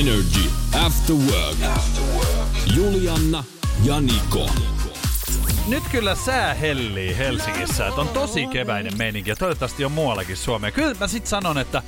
Energy After Work. Julianna ja Niko. Nyt kyllä sää hellii Helsingissä, että on tosi keväinen meininki ja toivottavasti on muuallakin Suomea. Kyllä mä sit sanon, että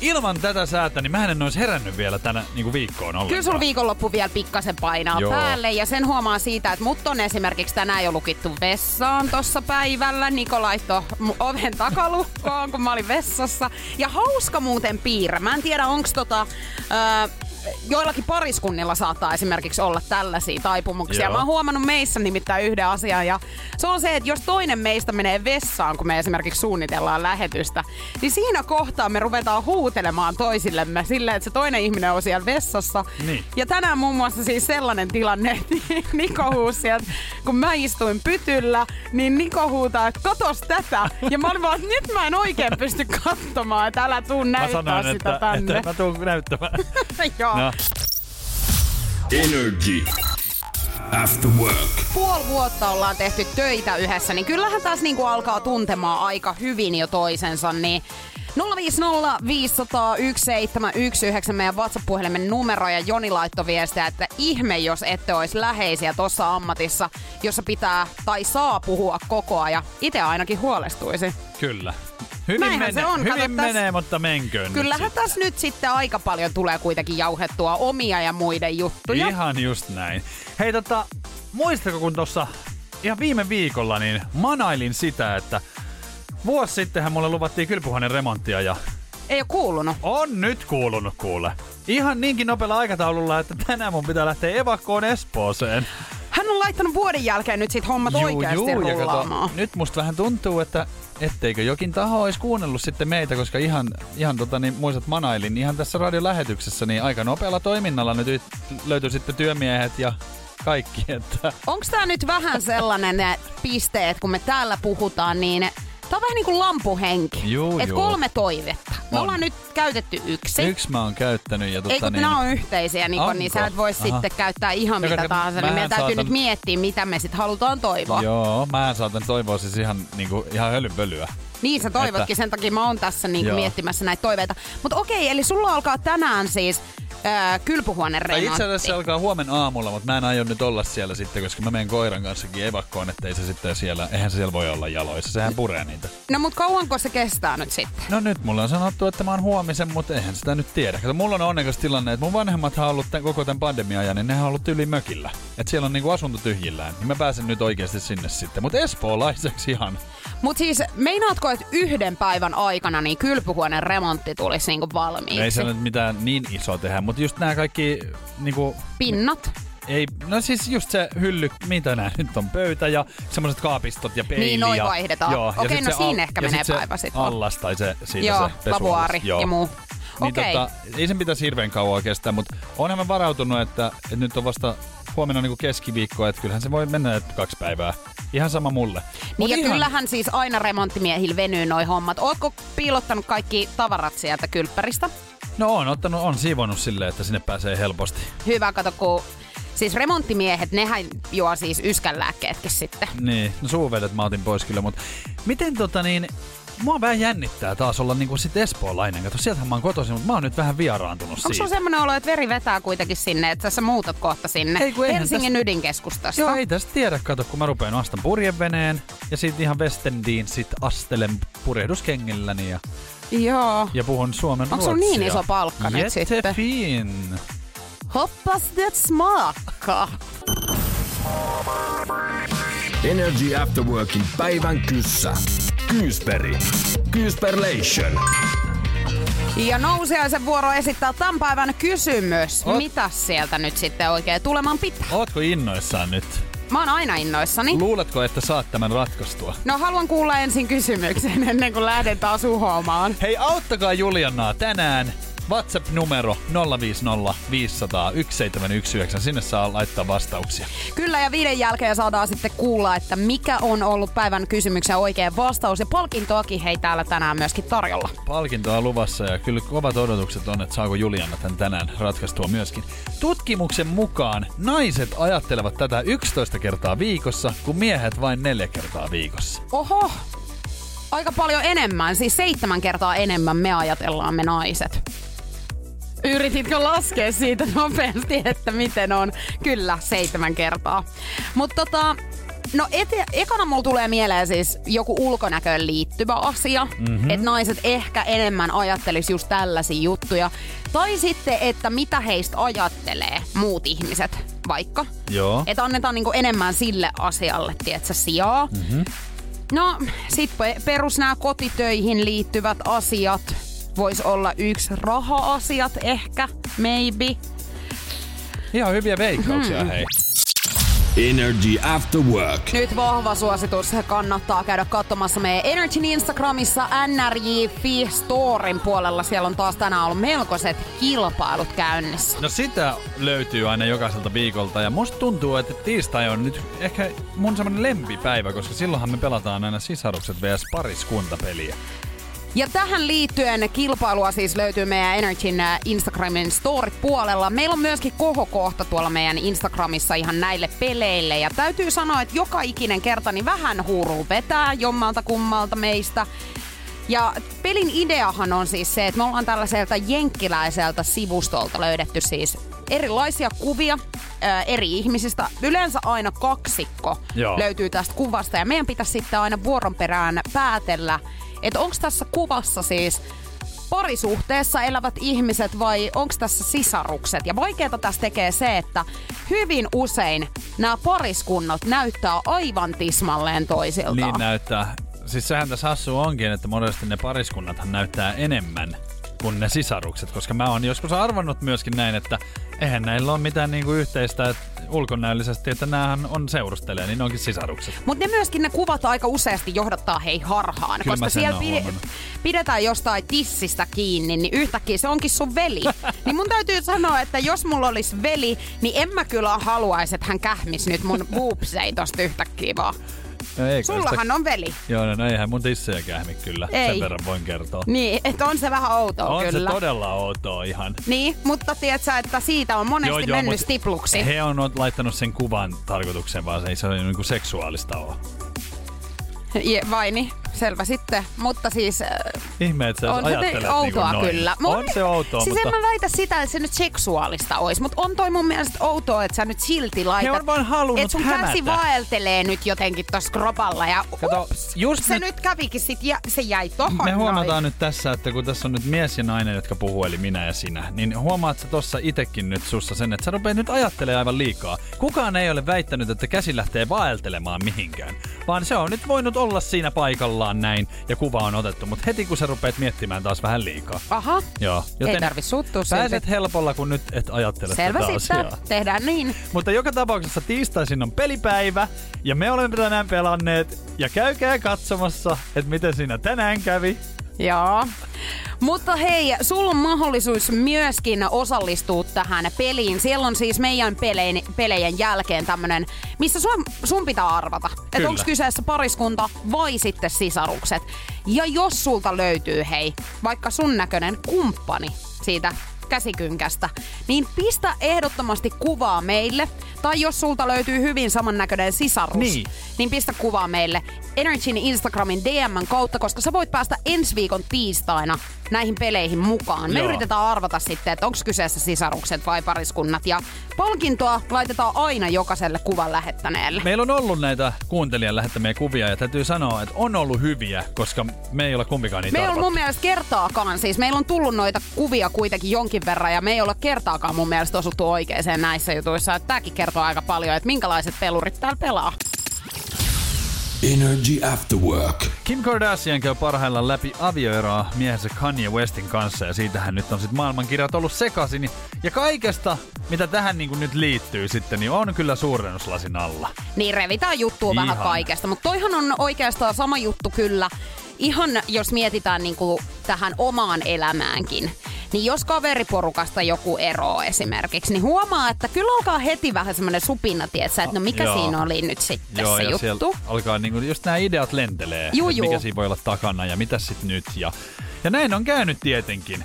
ilman tätä säätä, niin mä en olisi herännyt vielä tänä niin kuin viikkoon ollenkaan. Kyllä sulla viikonloppu vielä pikkasen painaa Joo. päälle ja sen huomaa siitä, että mut on esimerkiksi tänään jo lukittu vessaan tossa päivällä. Niko laittoi oven takalukkoon, kun mä olin vessassa. Ja hauska muuten piirre. Mä en tiedä, onks tota... Öö, joillakin pariskunnilla saattaa esimerkiksi olla tällaisia taipumuksia. Joo. Mä oon huomannut meissä nimittäin yhden asian ja se on se, että jos toinen meistä menee vessaan, kun me esimerkiksi suunnitellaan lähetystä, niin siinä kohtaa me ruvetaan huutelemaan toisillemme silleen, että se toinen ihminen on siellä vessassa. Niin. Ja tänään muun muassa siis sellainen tilanne, että Niko huusi sieltä, kun mä istuin pytyllä, niin Niko huutaa, että katos tätä. Ja mä olin vaan, että nyt mä en oikein pysty katsomaan, että älä tuu Mä näyttää sanoin, sitä että, tänne. että mä tuun näyttämään. Joo. No. Energy After Work. puoli vuotta ollaan tehty töitä yhdessä, niin kyllähän taas niinku alkaa tuntemaan aika hyvin jo toisensa, niin 050 500 1719 meidän WhatsApp-puhelimen numero ja Joni laittoi viestiä, että ihme jos ette olisi läheisiä tuossa ammatissa, jossa pitää tai saa puhua koko ajan. Itse ainakin huolestuisi. Kyllä. Hyvin, Näinhän menee, se on, hyvin kato, menee, mutta menköön Kyllähän nyt tässä nyt sitten aika paljon tulee kuitenkin jauhettua omia ja muiden juttuja. Ihan just näin. Hei tota, muistatko kun tuossa ihan viime viikolla niin manailin sitä, että vuosi sittenhän mulle luvattiin kylpyhuoneen remonttia ja Ei ole kuulunut. on nyt kuulunut kuule. Ihan niinkin nopealla aikataululla, että tänään mun pitää lähteä evakkoon Espooseen. Hän on laittanut vuoden jälkeen nyt sit hommat oikeasti ja kato, rullaamaan. nyt musta vähän tuntuu, että etteikö jokin taho olisi kuunnellut sitten meitä, koska ihan, ihan tota, niin, muistat manailin, ihan tässä radiolähetyksessä, niin aika nopealla toiminnalla nyt y- löytyi sitten työmiehet ja kaikki, että Onko tämä nyt vähän sellainen ne pisteet, kun me täällä puhutaan, niin tämä on vähän niin kuin lampuhenki. Juu, Et juu. kolme toivetta. Me On. ollaan nyt käytetty yksi. yksi mä oon käyttänyt ja tota, Ei kun niin, nämä on yhteisiä, Niko, Onko? niin sä et voi Aha. sitten käyttää ihan Ja mitä tahansa. Niin meidän täytyy saatan- nyt miettiä, mitä me sitten halutaan toivoa. Joo, mä saatan toivoa siis ihan, niinku, ihan hölynpölyä. Niin sä toivotkin, Että- sen takia mä oon tässä niinku Joo. miettimässä näitä toiveita. Mutta okei, eli sulla alkaa tänään siis äh, kylpyhuoneen Tai remontti. itse asiassa se alkaa huomenna aamulla, mutta mä en aio nyt olla siellä sitten, koska mä menen koiran kanssakin evakkoon, ettei se sitten siellä, eihän se siellä voi olla jaloissa, sehän puree niitä. No mut kauanko se kestää nyt sitten? No nyt mulle on sanottu, että mä oon huomisen, mutta eihän sitä nyt tiedä. Kato, mulla on onnekas tilanne, että mun vanhemmat on ollut tämän, koko tämän pandemia ja niin nehän on ollut yli mökillä. Et siellä on niinku asunto tyhjillään, niin mä pääsen nyt oikeasti sinne sitten. Mutta espoolaiseksi ihan. Mut siis meinaatko, että yhden päivän aikana niin kylpyhuoneen remontti tulisi niinku valmiiksi? Ei se nyt mitään niin iso tehdä, mutta just nämä kaikki niinku, Pinnat? ei, no siis just se hylly, mitä nää nyt on, pöytä ja semmoiset kaapistot ja peili. Niin, noi ja, vaihdetaan. Joo, Okei, no se siinä ehkä ja menee sit päivä sitten. Allas tai se, siitä Joo, se lavuaari ja muu. Niin Okei. tota, ei sen pitäisi hirveän kauan kestää, mutta onhan mä varautunut, että, että nyt on vasta huomenna on niinku keskiviikko, että kyllähän se voi mennä kaksi päivää. Ihan sama mulle. Niin Mut ja ihan, kyllähän siis aina remonttimiehillä venyy noi hommat. Ootko piilottanut kaikki tavarat sieltä kylppäristä? No on ottanut, on siivonnut silleen, että sinne pääsee helposti. Hyvä, kato kun... Siis remonttimiehet, nehän juo siis yskänlääkkeetkin sitten. Niin, no suuvedet mä otin pois kyllä, mutta miten tota niin, mua vähän jännittää taas olla niinku sit espoolainen. Kato, sieltähän mä oon kotoisin, mutta mä oon nyt vähän vieraantunut Onko siitä. sulla semmoinen olo, että veri vetää kuitenkin sinne, että sä muutat kohta sinne Ei, Helsingin ydinkeskustasta? Joo, ei tästä tiedä, kato, kun mä rupean astan purjeveneen ja siitä ihan Westendiin sit astelen purjehduskengilläni ja, Joo. ja puhun suomen Onko sulla ruotsia. niin iso palkka nyt sitten? Jättefin. Hoppas det smakkaa. Energy After Workin päivän kyssä. Kyysperi. Kyysperlation. Ja nousiaisen vuoro esittää tämän päivän kysymys. Oot- Mitä sieltä nyt sitten oikein tuleman pitää? Ootko innoissaan nyt? Mä oon aina innoissani. Luuletko, että saat tämän ratkaistua? No haluan kuulla ensin kysymyksen ennen kuin lähden taas uhoamaan. Hei, auttakaa Juliannaa tänään. WhatsApp-numero 050 500 1719. Sinne saa laittaa vastauksia. Kyllä ja viiden jälkeen saadaan sitten kuulla, että mikä on ollut päivän kysymyksen oikea vastaus. Ja palkintoakin hei täällä tänään myöskin tarjolla. Palkintoa luvassa ja kyllä kovat odotukset on, että saako Juliana tän tänään ratkaistua myöskin. Tutkimuksen mukaan naiset ajattelevat tätä 11 kertaa viikossa, kun miehet vain neljä kertaa viikossa. Oho, aika paljon enemmän, siis seitsemän kertaa enemmän me ajatellaan me naiset. Yrititkö laskea siitä nopeasti, että miten on? Kyllä, seitsemän kertaa. Mutta tota, No ete, ekana mulla tulee mieleen siis joku ulkonäköön liittyvä asia, mm-hmm. että naiset ehkä enemmän ajattelis just tällaisia juttuja. Tai sitten, että mitä heistä ajattelee muut ihmiset vaikka. Joo. Että annetaan niinku enemmän sille asialle, tietsä, sijaa. Mm-hmm. No, sitten perus nämä kotitöihin liittyvät asiat. Voisi olla yksi raha-asiat ehkä, maybe. Ihan hyviä veikkauksia, hmm. hei. Energy After Work. Nyt vahva suositus. Kannattaa käydä katsomassa meidän Energyn Instagramissa NRJ Storin puolella. Siellä on taas tänään ollut melkoiset kilpailut käynnissä. No sitä löytyy aina jokaiselta viikolta ja musta tuntuu, että tiistai on nyt ehkä mun semmonen lempipäivä, koska silloinhan me pelataan aina sisarukset vs pariskuntapeliä. Ja tähän liittyen kilpailua siis löytyy meidän Energyn äh, Instagramin story-puolella. Meillä on myöskin kohokohta tuolla meidän Instagramissa ihan näille peleille. Ja täytyy sanoa, että joka ikinen kerta niin vähän huuruu vetää jommalta kummalta meistä. Ja pelin ideahan on siis se, että me ollaan tällaiselta jenkkiläiseltä sivustolta löydetty siis erilaisia kuvia ää, eri ihmisistä. Yleensä aina kaksikko Joo. löytyy tästä kuvasta ja meidän pitäisi sitten aina vuoron perään päätellä, että onko tässä kuvassa siis parisuhteessa elävät ihmiset vai onko tässä sisarukset. Ja vaikeaa tässä tekee se, että hyvin usein nämä pariskunnat näyttää aivan tismalleen toisiltaan. Niin näyttää. Siis sehän tässä hassu onkin, että monesti ne pariskunnathan näyttää enemmän kuin ne sisarukset, koska mä oon joskus arvannut myöskin näin, että eihän näillä ole mitään niinku yhteistä että ulkonäöllisesti, että näähän on seurustelee, niin ne onkin sisarukset. Mutta ne myöskin ne kuvat aika useasti johdattaa hei harhaan, Kyllä koska siellä pide- pidetään jostain tissistä kiinni, niin yhtäkkiä se onkin sun veli. niin mun täytyy sanoa, että jos mulla olisi veli, niin en mä kyllä haluaisi, että hän kähmis nyt mun boobsei tosta yhtäkkiä vaan. No ei, Sullahan sitä... on veli. Joo, no, no eihän mun tissejä kähmi kyllä. Ei. Sen verran voin kertoa. Niin, että on se vähän outoa on kyllä. se todella outoa ihan. Niin, mutta tiedätkö, että siitä on monesti joo, joo, mennyt stipluksi. He on laittanut sen kuvan tarkoitukseen, vaan se ei se ole niinku seksuaalista ole. Je, vai niin, selvä sitten. Mutta siis... äh, Ihme, että sä on se ajattelet te- outoa niinku noin. kyllä. On se outoa, siis mutta en mä väitä sitä, että se nyt seksuaalista olisi, mutta on toi mun mielestä outoa, että sä nyt silti laitat... He on vaan halunnut Että sun hämätä. käsi vaeltelee nyt jotenkin tossa kropalla ja Kato, ups, just se nyt- nyt, kävikin sit ja se jäi tohon Me noin. huomataan nyt tässä, että kun tässä on nyt mies ja nainen, jotka puhuu, eli minä ja sinä, niin huomaat sä tossa itekin nyt sussa sen, että sä rupeat nyt ajattelemaan aivan liikaa. Kukaan ei ole väittänyt, että käsi lähtee vaeltelemaan mihinkään, vaan se on nyt voinut olla siinä paikallaan näin ja kuva on otettu, mutta heti kun sä rupeat miettimään taas vähän liikaa. Aha, Joo, ei tarvi suuttua Pääset silti. helpolla, kun nyt et ajattele Selvä tätä sitten, asiaa. tehdään niin. Mutta joka tapauksessa tiistaisin on pelipäivä ja me olemme tänään pelanneet ja käykää katsomassa, että miten siinä tänään kävi. Joo. Mutta hei, sulla on mahdollisuus myöskin osallistua tähän peliin. Siellä on siis meidän pelein, pelejen jälkeen tämmönen, missä sun, sun pitää arvata, että onko kyseessä pariskunta vai sitten sisarukset. Ja jos sulta löytyy, hei, vaikka sun näköinen kumppani siitä käsikynkästä, niin pistä ehdottomasti kuvaa meille. Tai jos sulta löytyy hyvin samannäköinen sisarus, Niin. niin pistä kuvaa meille Energyn Instagramin DMn kautta, koska sä voit päästä ensi viikon tiistaina näihin peleihin mukaan. Me Joo. yritetään arvata sitten, että onko kyseessä sisarukset vai pariskunnat. Ja palkintoa laitetaan aina jokaiselle kuvan lähettäneelle. Meillä on ollut näitä kuuntelijan lähettämiä kuvia ja täytyy sanoa, että on ollut hyviä, koska me ei ole kumpikaan niitä Me ei ole arvattu. mun mielestä kertaakaan, siis meillä on tullut noita kuvia kuitenkin jonkin verran ja me ei olla kertaakaan mun mielestä osuttu oikeeseen näissä jutuissa. Että tääkin kertoo aika paljon, että minkälaiset pelurit täällä pelaa. Energy After Work. Kim Kardashian käy parhaillaan läpi avioeroa miehensä Kanye Westin kanssa ja siitähän nyt on sitten maailmankirjat ollut sekaisin. Ja kaikesta, mitä tähän niin nyt liittyy sitten, niin on kyllä suurennuslasin alla. Niin revitään juttua vähän kaikesta, mutta toihan on oikeastaan sama juttu kyllä. Ihan jos mietitään niin kuin tähän omaan elämäänkin, niin jos kaveriporukasta joku eroo esimerkiksi, niin huomaa, että kyllä alkaa heti vähän semmoinen supina, tietsä, että no mikä Joo. siinä oli nyt sitten Joo, se ja juttu. alkaa niinku, just nämä ideat lentelee, Juu, että mikä juu. siinä voi olla takana ja mitä sitten nyt. Ja, ja näin on käynyt tietenkin.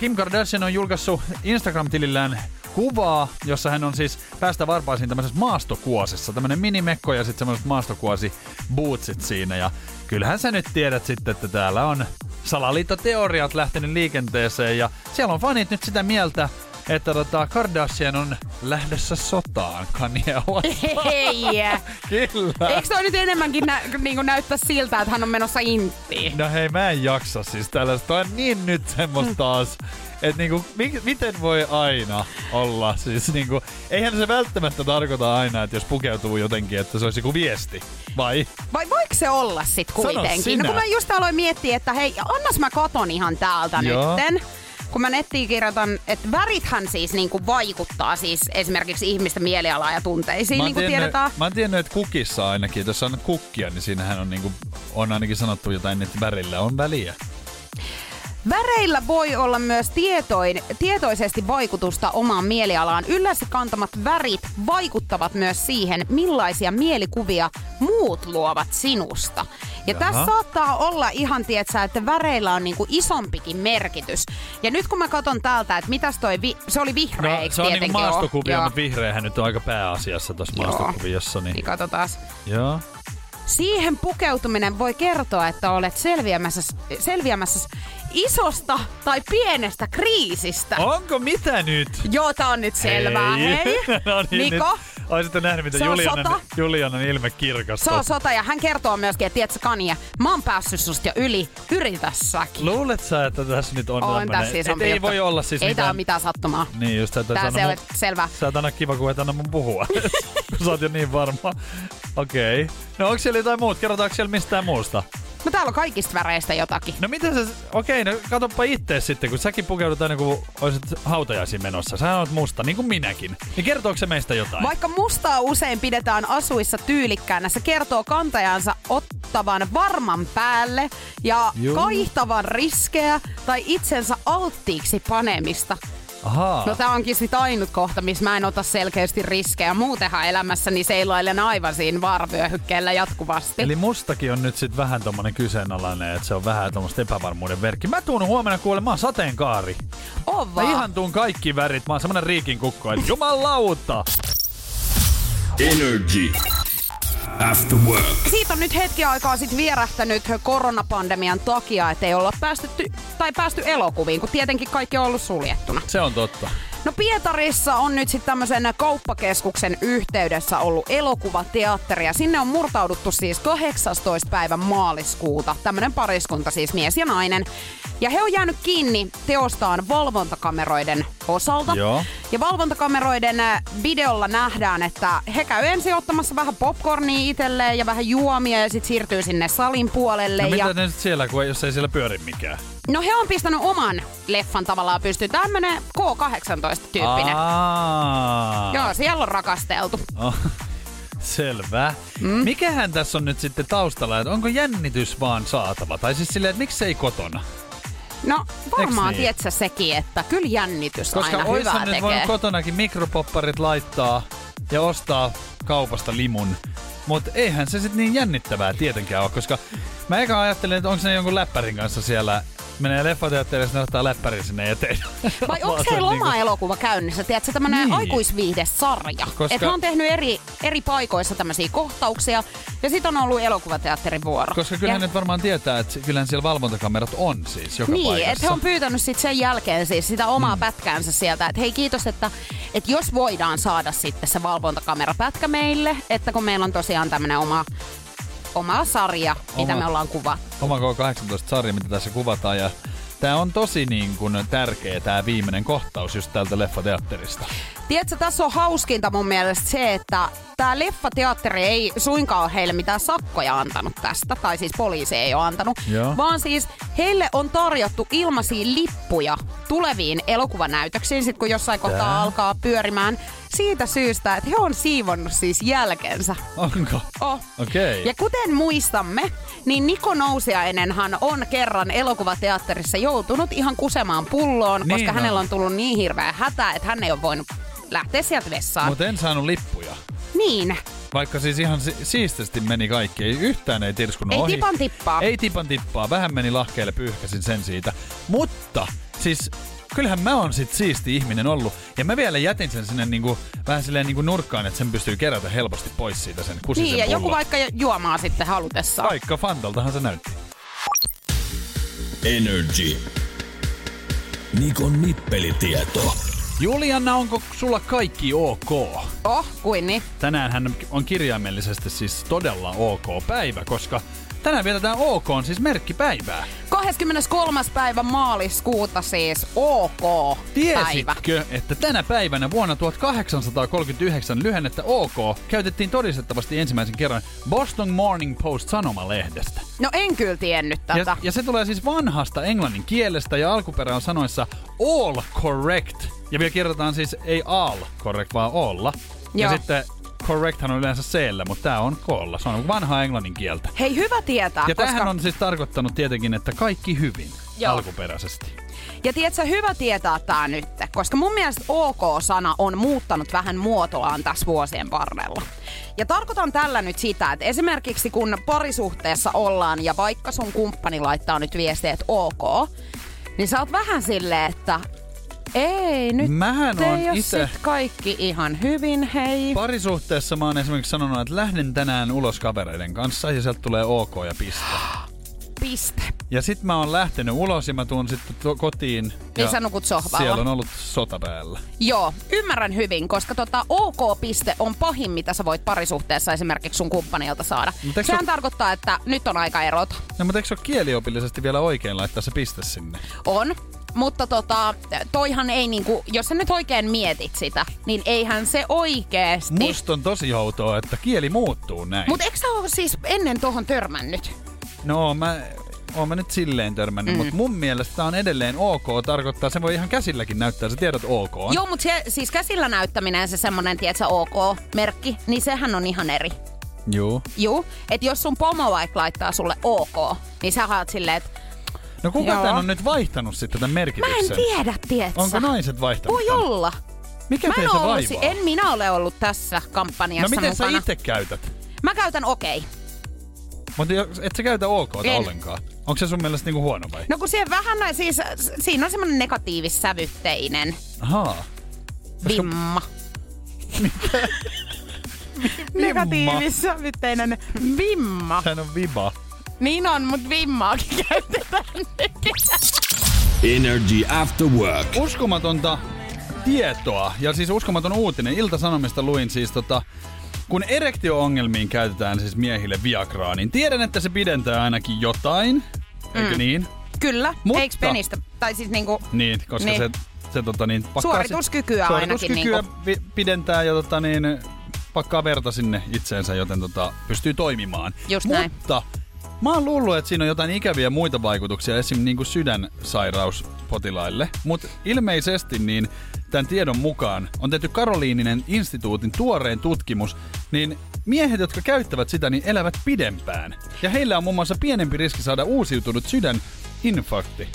Kim Kardashian on julkaissut Instagram-tilillään kuvaa, jossa hän on siis päästä varpaisiin tämmöisessä maastokuosessa. Tämmönen minimekko ja sitten semmoiset maastokuosi bootsit siinä. Ja kyllähän sä nyt tiedät sitten, että täällä on salaliittoteoriat lähtenyt liikenteeseen ja siellä on fanit nyt sitä mieltä, että tota Kardashian on lähdössä sotaan Kanye. Hei! Kyllä. Eikö toi nyt enemmänkin nä- niinku näyttää siltä, että hän on menossa inttiin? No hei, mä en jaksa siis tällaista. Toi on niin nyt semmoista taas, että niinku, mi- miten voi aina olla? Siis niinku, eihän se välttämättä tarkoita aina, että jos pukeutuu jotenkin, että se olisi joku viesti. Vai? Vai voiko se olla sit Sano kuitenkin? sinä. No kun mä just aloin miettiä, että hei, annas mä katon ihan täältä Joo. nytten. Kun mä nettiin kirjoitan, että värithän siis niinku vaikuttaa siis esimerkiksi ihmisten mielialaan ja tunteisiin, niin kuin tiedetään. mä oon tiennyt, että kukissa ainakin, jos on kukkia, niin siinähän on, niinku, on ainakin sanottu jotain, että värillä on väliä. Väreillä voi olla myös tietoin, tietoisesti vaikutusta omaan mielialaan. Yllässä kantamat värit vaikuttavat myös siihen, millaisia mielikuvia muut luovat sinusta. Ja Jaha. tässä saattaa olla ihan, tietsä, että väreillä on niinku isompikin merkitys. Ja nyt kun mä katson täältä, että mitäs toi, vi- se oli vihreä, No, eikö se on niinku maastokuvia, Joo. mutta vihreähän nyt on aika pääasiassa tuossa maastokuviossa. Niin. Niin katsotaan. Joo. Siihen pukeutuminen voi kertoa, että olet selviämässä, selviämässä isosta tai pienestä kriisistä. Onko mitä nyt? Joo, tää on nyt selvää. Hei, no niin, Niko, Nyt. Oisitte nähnyt, miten Se on Julianan, sota. Julianan ilme se kirkastuu. on sota ja hän kertoo myöskin, että tiedätkö Kanye, mä oon päässyt susta jo yli, yritä säkin. Luulet sä, että tässä nyt on, on tässä siis on ei voi olla siis Ei mitään... tää ole mitään sattumaa. Niin just, että Tää se on mun- selvä. Sä et anna kiva, kun et anna mun puhua. kun sä oot jo niin varma. Okei. Okay. No onko siellä jotain muut? Kerrotaanko siellä mistään muusta? No täällä on kaikista väreistä jotakin. No mitä sä... Okei, okay, no katoppa itse sitten, kun säkin pukeudut aina kun olisit hautajaisiin menossa. Sä oot musta, niin kuin minäkin. Niin kertooko se meistä jotain? Vaikka mustaa usein pidetään asuissa tyylikkäänä, se kertoo kantajansa ottavan varman päälle ja Juu. kaihtavan riskejä tai itsensä alttiiksi panemista. Ahaa. No tää onkin sit ainut kohta, missä mä en ota selkeästi riskejä. Muutenhan elämässäni seilailen aivan siinä vaaravyöhykkeellä jatkuvasti. Eli mustakin on nyt sit vähän tommonen kyseenalainen, että se on vähän tommoista epävarmuuden verkki. Mä tuun huomenna kuulemaan sateenkaari. on Mä vaan. ihan tuun kaikki värit. Mä oon semmonen riikin kukko, että jumalauta. Energy. After Work. Siitä on nyt hetki aikaa sit vierähtänyt koronapandemian takia, että ei olla päästy, tai päästy elokuviin, kun tietenkin kaikki on ollut suljettuna. Se on totta. No Pietarissa on nyt sitten tämmöisen kauppakeskuksen yhteydessä ollut elokuvateatteri ja sinne on murtauduttu siis 18. päivän maaliskuuta. Tämmöinen pariskunta siis mies ja nainen. Ja he on jäänyt kiinni teostaan valvontakameroiden osalta. Joo. Ja valvontakameroiden äh, videolla nähdään, että he käy ensin ottamassa vähän popcornia itselleen ja vähän juomia ja sitten siirtyy sinne salin puolelle. No ja... mitä ne sit siellä, kun ei, jos ei siellä pyöri mikään? No he on pistänyt oman leffan tavallaan pystyyn. Tämmönen K-18-tyyppinen. Aa. Joo, siellä on rakasteltu. Oh, selvä. Mm. Mikähän tässä on nyt sitten taustalla, että onko jännitys vaan saatava? Tai siis silleen, että miksei kotona? No varmaan niin? tiedät sä sekin, että kyllä jännitys Koska aina hyvää nyt tekee. voinut kotonakin mikropopparit laittaa ja ostaa kaupasta limun. Mutta eihän se sitten niin jännittävää tietenkään ole, koska mä eka ajattelin, että onko se jonkun läppärin kanssa siellä menee leffateatterissa, ne ottaa läppärin sinne eteen. Vai onko se niinku- elokuva käynnissä? Tiedätkö, tämmönen Niin. aikuisviihdesarja. Koska- Että on tehnyt eri, eri paikoissa tämmöisiä kohtauksia ja sitten on ollut elokuvateatterin vuoro. Koska kyllähän ja, nyt varmaan tietää, että kyllähän siellä valvontakamerat on siis joka Niin, paikassa. että he on pyytänyt sit sen jälkeen siis sitä omaa Mm. pätkäänsä sieltä, että hei kiitos, että, että jos voidaan saada sitten se valvontakamerapätkä meille, että kun meillä on tosiaan tämmönen oma, oma sarja, mitä Oma- me ollaan kuvattu. Oma K18-sarja, mitä tässä kuvataan ja tää on tosi niin kuin tärkeä tää viimeinen kohtaus just täältä leffateatterista. Tiedätkö, tässä on hauskinta mun mielestä se, että tämä leffateatteri ei suinkaan ole heille mitään sakkoja antanut tästä, tai siis poliisi ei ole antanut, Joo. vaan siis heille on tarjottu ilmaisia lippuja tuleviin elokuvanäytöksiin, sit kun jossain kohtaa Tää? alkaa pyörimään, siitä syystä, että he on siivonnut siis jälkensä. Onko? Oh. Okei. Ja kuten muistamme, niin Niko Nousiainenhan on kerran elokuvateatterissa joutunut ihan kusemaan pulloon, Niin koska on. hänellä on tullut niin hirveä hätä, että hän ei ole voinut lähteä sieltä vessaan. Mutta en saanut lippuja. Niin. Vaikka siis ihan si- siististi meni kaikki. Ei yhtään ei tirskunut Ei ohi. tipan tippaa. Ei tipan tippaa. Vähän meni lahkeelle, pyyhkäsin sen siitä. Mutta siis kyllähän mä oon sit siisti ihminen ollut. Ja mä vielä jätin sen sinne niinku, vähän silleen niinku nurkkaan, että sen pystyy kerätä helposti pois siitä sen kusisen Niin, ja joku pullon. vaikka juomaa sitten halutessaan. Vaikka Fantaltahan se näytti. Energy. Nikon nippelitieto. Julianna, onko sulla kaikki ok? Oh, kuin niin. Tänään hän on kirjaimellisesti siis todella ok päivä, koska tänään vietetään OK siis merkkipäivää. 23. päivä maaliskuuta siis OK päivä. Tiesitkö, että tänä päivänä vuonna 1839 lyhennettä OK käytettiin todistettavasti ensimmäisen kerran Boston Morning Post sanomalehdestä? No en kyllä tiennyt tätä. Ja, ja se tulee siis vanhasta englannin kielestä ja alkuperä on sanoissa all correct. Ja vielä kirjoitetaan siis ei all correct, vaan olla. Ja Joo. sitten correcthan on yleensä c mutta tämä on koolla. Se on vanhaa englannin kieltä. Hei, hyvä tietää, Ja koska... tämähän on siis tarkoittanut tietenkin, että kaikki hyvin Joo. alkuperäisesti. Ja tiedätkö, hyvä tietää tää nyt, koska mun mielestä OK-sana on muuttanut vähän muotoaan tässä vuosien varrella. Ja tarkoitan tällä nyt sitä, että esimerkiksi kun parisuhteessa ollaan ja vaikka sun kumppani laittaa nyt viestiä, että OK, niin sä oot vähän silleen, että ei, nyt Mähän ei on ole itse sit kaikki ihan hyvin, hei. parisuhteessa mä oon esimerkiksi sanonut, että lähden tänään ulos kavereiden kanssa ja sieltä tulee OK ja piste. Piste. Ja sit mä oon lähtenyt ulos ja mä tuun sitten to- kotiin. Ja Niin sä nukut sohvalla. Siellä on ollut sota päällä. Joo, ymmärrän hyvin, koska tota OK-piste on pahin, mitä sä voit parisuhteessa esimerkiksi sun kumppanilta saada. Sehän se- tarkoittaa, että nyt on aika erota. No mutta eikö se ole kieliopillisesti vielä oikein laittaa se piste sinne? On. Mutta tota, toihan ei niinku, jos sä nyt oikein mietit sitä, niin eihän se oikeesti. Musta on tosi outoa, että kieli muuttuu näin. Mut eikö sä ole siis ennen tohon törmännyt? No mä oon mä nyt silleen törmännyt, mm. mutta mun mielestä on edelleen OK. Tarkoittaa, se voi ihan käsilläkin näyttää, sä tiedät OK. on. Joo, mutta se, siis käsillä näyttäminen, se semmonen, tiedätkö, OK-merkki, niin sehän on ihan eri. Juu. Juu, että jos sun pomo vaikka laittaa sulle OK, niin sä haat silleen, että No kuka Joo. tän on nyt vaihtanut sitten tämän mä merkityksen? en tiedä, tiedätkö? Onko naiset vaihtanut Voi olla. Mikä Mä en, teitä ollut, vaivaa? en minä ole ollut tässä kampanjassa no miten sä mukana. itse käytät? Mä käytän okei. Mutta et sä käytä OK En. ollenkaan. Onko se sun mielestä niinku huono vai? No kun siellä vähän, siis siinä on semmonen negatiivissävytteinen Ahaa. vimma. Negatiivissävytteinen vimma. Sehän on viba. Niin on, mut vimmaakin käytetään Energy After Work. Uskomatonta tietoa ja siis uskomaton uutinen. Ilta-Sanomista luin siis tota, kun erektio-ongelmiin käytetään siis miehille Viagraa, niin tiedän, että se pidentää ainakin jotain. Eikö Mm. niin? Kyllä, Mutta- eiks penistä? Tai siis niinku, Niin, koska Niin. se, se tota niin, pakkaa Suorituskykyä se, ainakin suorituskykyä niinku. pidentää ja tota niin, pakkaa verta sinne itseensä, joten tota, pystyy toimimaan. Just näin. Mä oon luullut, että siinä on jotain ikäviä muita vaikutuksia, esim. Niin kuin sydänsairauspotilaille. Mutta ilmeisesti niin tämän tiedon mukaan on tehty Karoliininen instituutin tuoreen tutkimus, niin miehet, jotka käyttävät sitä, niin elävät pidempään. Ja heillä on muun muassa pienempi riski saada uusiutunut sydäninfarkti.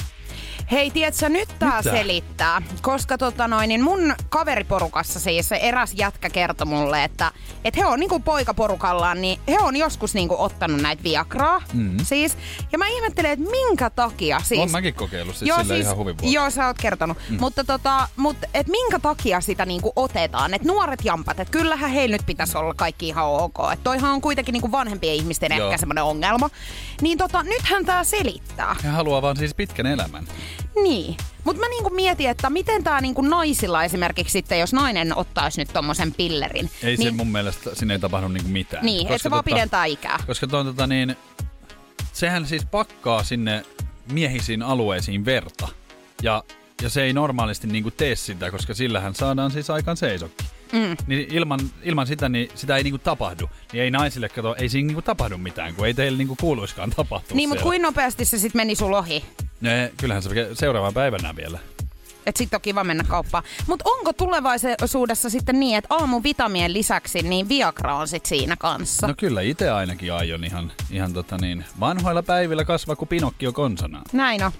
Hei, tiedätkö, nyt tää Mitä? selittää. Koska tota noin, niin mun kaveriporukassa siis se eräs jätkä kertoi mulle, että, että he on niinku poikaporukallaan, niin he on joskus niinku ottanut näitä Viagraa. Mm. Siis, ja mä ihmettelen, että minkä takia siis... Oon mäkin kokeillut siis sillä ihan huvin vuoksi. Joo, sä oot kertonut. Mm. Mutta tota, mut, et minkä takia sitä niinku otetaan? Et nuoret jampat, et kyllähän heillä nyt pitäisi olla kaikki ihan ok. Et toihan on kuitenkin niinku vanhempien ihmisten Joo. ehkä semmoinen ongelma. Niin tota, nythän tää selittää. He haluaa vaan siis pitkän elämän. Niin. Mutta mä niinku mietin, että miten tää niinku naisilla esimerkiksi sitten, jos nainen ottaisi nyt tommosen pillerin. Ei niin, se mun mielestä, sinne ei tapahdu niinku mitään. Niin, että se vaan pidentää ikää. Koska toi, tota, niin, sehän siis pakkaa sinne miehisiin alueisiin verta. Ja, ja se ei normaalisti niinku tee sitä, koska sillähän saadaan siis aikaan seisokki. Mm. Niin ilman, ilman sitä niin sitä ei niinku tapahdu. Niin ei naisille kato, ei siinä niinku tapahdu mitään, kun ei teille niinku kuuluiskaan tapahtua Niin, mutta kuin nopeasti se sitten meni sul ohi? Ne, kyllähän se seuraavan päivänä vielä. Et sit on kiva mennä kauppaan. Mutta onko tulevaisuudessa sitten niin, että aamuvitamien lisäksi niin Viagra on sit siinä kanssa? No kyllä, itse ainakin aion ihan, ihan tota niin, vanhoilla päivillä kasvaa kuin Pinokkio konsana. Näin on.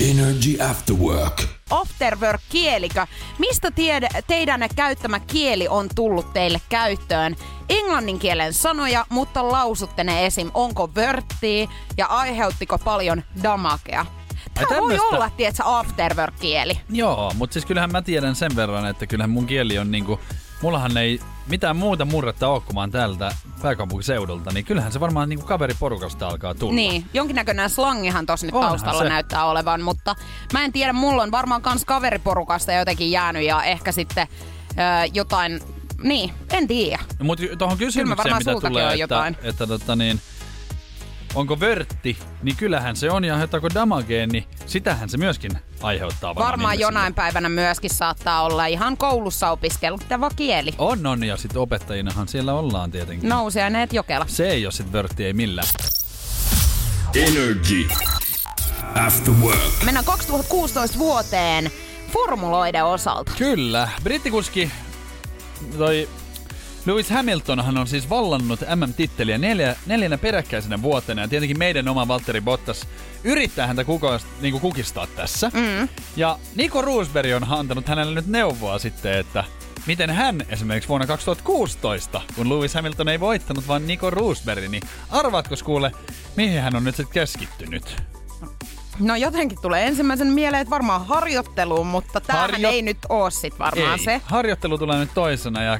Energy After Work. Afterwork kielikö? Mistä tiede, teidän käyttämä kieli on tullut teille käyttöön? Englannin kielen sanoja, mutta lausutte ne esim. Onko vörttiä ja aiheuttiko paljon damakea? Tämä voi tämmöstä- olla, tietsä, afterwork-kieli. Joo, mutta siis kyllähän mä tiedän sen verran, että kyllähän mun kieli on niinku, mullahan ei mitään muuta murretta ole, kun mä oon täältä pääkaupunkiseudulta, niin kyllähän se varmaan niinku kaveriporukasta alkaa tulla. Niin, jonkinnäköinen slangihan tossa nyt Onhan taustalla se. näyttää olevan, mutta mä en tiedä, mulla on varmaan kans kaveriporukasta jotenkin jäänyt ja ehkä sitten öö, jotain, niin, en tiedä. Mutta tuohon kysymykseen, varmaan mitä tulee, että, jotain. että, että tota niin, onko vörtti, niin kyllähän se on, ja aiheuttaako damageen, niin sitähän se myöskin aiheuttaa varmaan jonain päivänä myöskin saattaa olla ihan koulussa opiskeltava kieli. On, on, ja sitten opettajinahan siellä ollaan tietenkin. Nousiaineet Jokela. Se ei ole sit vörtti, ei millään. Energy After Work. Mennään 2016 vuoteen formuloiden osalta. Kyllä, brittikuski toi Lewis Hamiltonhan on siis vallannut MM-titteliä neljä, neljänä peräkkäisenä vuotena ja tietenkin meidän oma Valtteri Bottas yrittää häntä kukoist, niin kukistaa tässä. Mm. Ja Nico Roosberg on antanut hänelle nyt neuvoa sitten, että miten hän esimerkiksi vuonna 2016, kun Lewis Hamilton ei voittanut, vaan Nico Roosberg, niin arvaatko kuule, mihin hän on nyt sitten keskittynyt? No jotenkin tulee ensimmäisen mieleen, että varmaan harjoitteluun, mutta tämähän Harjo- ei nyt oo sit varmaan ei. se. Harjoittelu tulee nyt toisena ja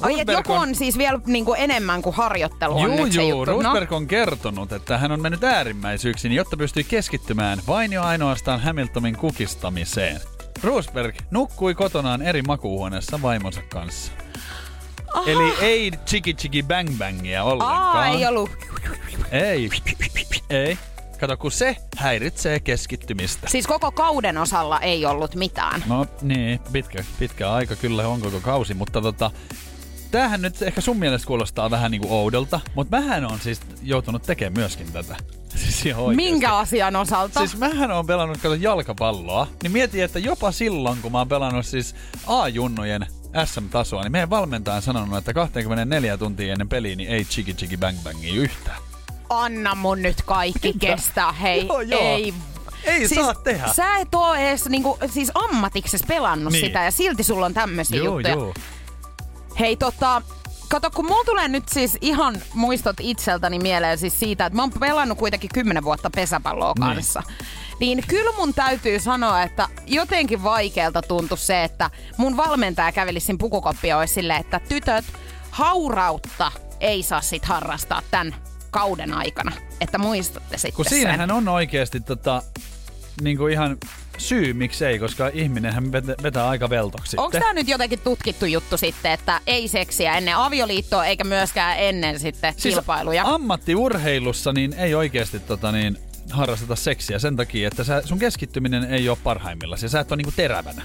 Ai, et Rosberg joku on siis vielä niinku enemmän kuin harjoittelu on Juu, nyt se juu, juttu. No, Rosberg on kertonut, että hän on mennyt äärimmäisyyksiin, jotta pystyy keskittymään vain ja ainoastaan Hamiltonin kukistamiseen. Rosberg nukkui kotonaan eri makuuhuoneessa vaimonsa kanssa. Aha. Eli ei chiki chiki bang bangia ollenkaan. Aa, ei ollut. Ei. Ei. Kato, kun se häiritsee keskittymistä. Siis koko kauden osalla ei ollut mitään. No niin, pitkä, pitkä aika kyllä on koko kausi, mutta tota, tämähän nyt ehkä sun mielestä kuulostaa vähän niinku oudolta, mutta mähän on siis joutunut tekemään myöskin tätä. Siis ihan. Minkä asian osalta? Siis mähän on pelannut kato jalkapalloa, niin mietin, että jopa silloin, kun mä oon pelannut siis A-junnojen SM-tasoa, niin meidän valmentaja on sanonut, että 24 tuntia ennen peliä niin ei chiki chiki bang bangia yhtään. Anna mun nyt kaikki kestää, hei. Joo, joo. Ei Ei siis saa tehdä. Sä et oo edes niinku, siis ammatiksesi pelannut Niin. sitä ja silti sulla on tämmöisiä Joo, juttuja. joo. Hei tota, kato kun mulla tulee nyt siis ihan muistot itseltäni mieleen siis siitä, että mä oon pelannut kuitenkin 10 vuotta pesäpalloa Niin. kanssa. Niin kyllä mun täytyy sanoa, että jotenkin vaikealta tuntui se, että mun valmentaja kävelisi siinä pukukoppia olisi silleen, että tytöt, haurautta ei saa sit harrastaa tämän kauden aikana. Että muistatte sitten Kun sen. siinähän on oikeasti tota, niinku ihan syy, miksei, koska ihminenhän vetää, vetää aika veltoksi Onko tämä nyt jotenkin tutkittu juttu sitten, että ei seksiä ennen avioliittoa eikä myöskään ennen sitten Siis kilpailuja? ammattiurheilussa niin ei oikeasti tota niin, harrasteta seksiä sen takia, että sä, sun keskittyminen ei ole parhaimmillaan. Ja sä et ole niinku terävänä.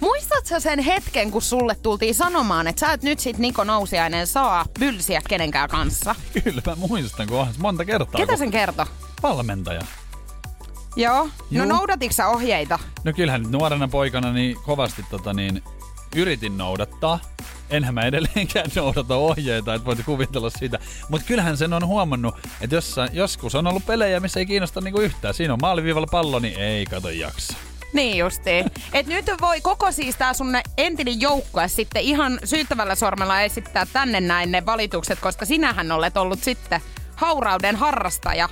Muistatko sen hetken, kun sulle tultiin sanomaan, että sä et nyt sit Niko Nousiainen saa bylsiä kenenkään kanssa? Kyllä mä muistan, kun monta kertaa. Ketä sen kertoi? Valmentaja. Joo. Juu. No noudatitko sä ohjeita? No kyllähän nyt nuorena poikana niin kovasti tota niin, yritin noudattaa. Enhän mä edelleenkään noudata ohjeita, että voit kuvitella sitä. Mutta kyllähän sen on huomannut, että jossain, joskus on ollut pelejä, missä ei kiinnosta niinku yhtään. Siinä on maaliviivalla pallo, niin ei kato jaksa. Niin justiin. Et nyt voi koko siis tää sun entinen joukkue sitten ihan syyttävällä sormella esittää tänne näin ne valitukset, koska sinähän olet ollut sitten haurauden harrastaja.